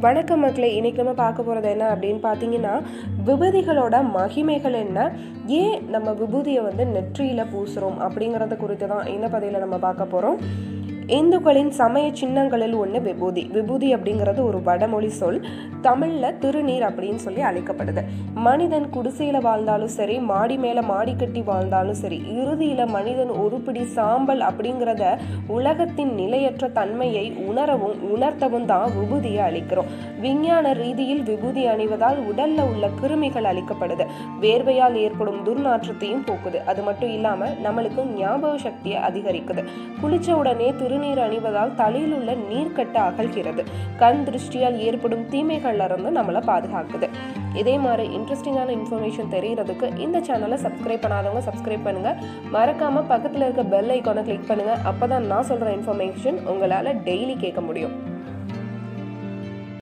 வணக்கம் மக்களை இன்னைக்கு நம்ம பார்க்க போகிறது என்ன அப்படின்னு பார்த்தீங்கன்னா விபூதிகளோட மகிமைகள் என்ன? ஏன் நம்ம விபூதியை வந்து நெற்றியில் பூசுகிறோம் அப்படிங்கிறத குறித்து தான் இந்த பதிவில் நம்ம பார்க்க போகிறோம் இந்துக்களின் சமய சின்னங்களில் ஒன்று விபூதி. விபூதி அப்படிங்கிறது ஒரு வடமொழி சொல். தமிழில் திருநீர் அப்படின்னு சொல்லி அழைக்கப்படுது. மனிதன் குடிசையில் வாழ்ந்தாலும் சரி மாடி மேலே மாடி கட்டி வாழ்ந்தாலும் சரி இறுதியில் மனிதன் உருப்பிடி சாம்பல் அப்படிங்கிறத உலகத்தின் நிலையற்ற தன்மையை உணரவும் உணர்த்தவும் தான் விபூதியை அளிக்கிறோம். விஞ்ஞான ரீதியில் விபூதி அணிவதால் உடல்ல உள்ள கிருமிகள் அளிக்கப்படுது. வேர்வையால் ஏற்படும் துர்நாற்றத்தையும் போக்குது. அது மட்டும் இல்லாமல் நம்மளுக்கு ஞாபக சக்தியை அதிகரிக்குது. குளிச்ச உடனே திரு திருநீர் அணிவதால் தலையில் உள்ள நீர்க்கட்டு அகழ்கிறது கண் திருஷ்டியால் ஏற்படும் தீமைகள்ல இருந்து நம்மளை பாதுகாக்குது. இதே மாதிரி இன்ட்ரெஸ்டிங்கான இன்ஃபர்மேஷன் தெரியறதுக்கு இந்த சேனலை சப்ஸ்கிரைப் பண்ணாதவங்க சப்ஸ்கிரைப் பண்ணுங்க. மறக்காம பக்கத்தில் இருக்க பெல் ஐக்கானை கிளிக் பண்ணுங்க. அப்பதான் நான் சொல்ற இன்ஃபர்மேஷன் உங்களால் டெய்லி கேட்க முடியும்.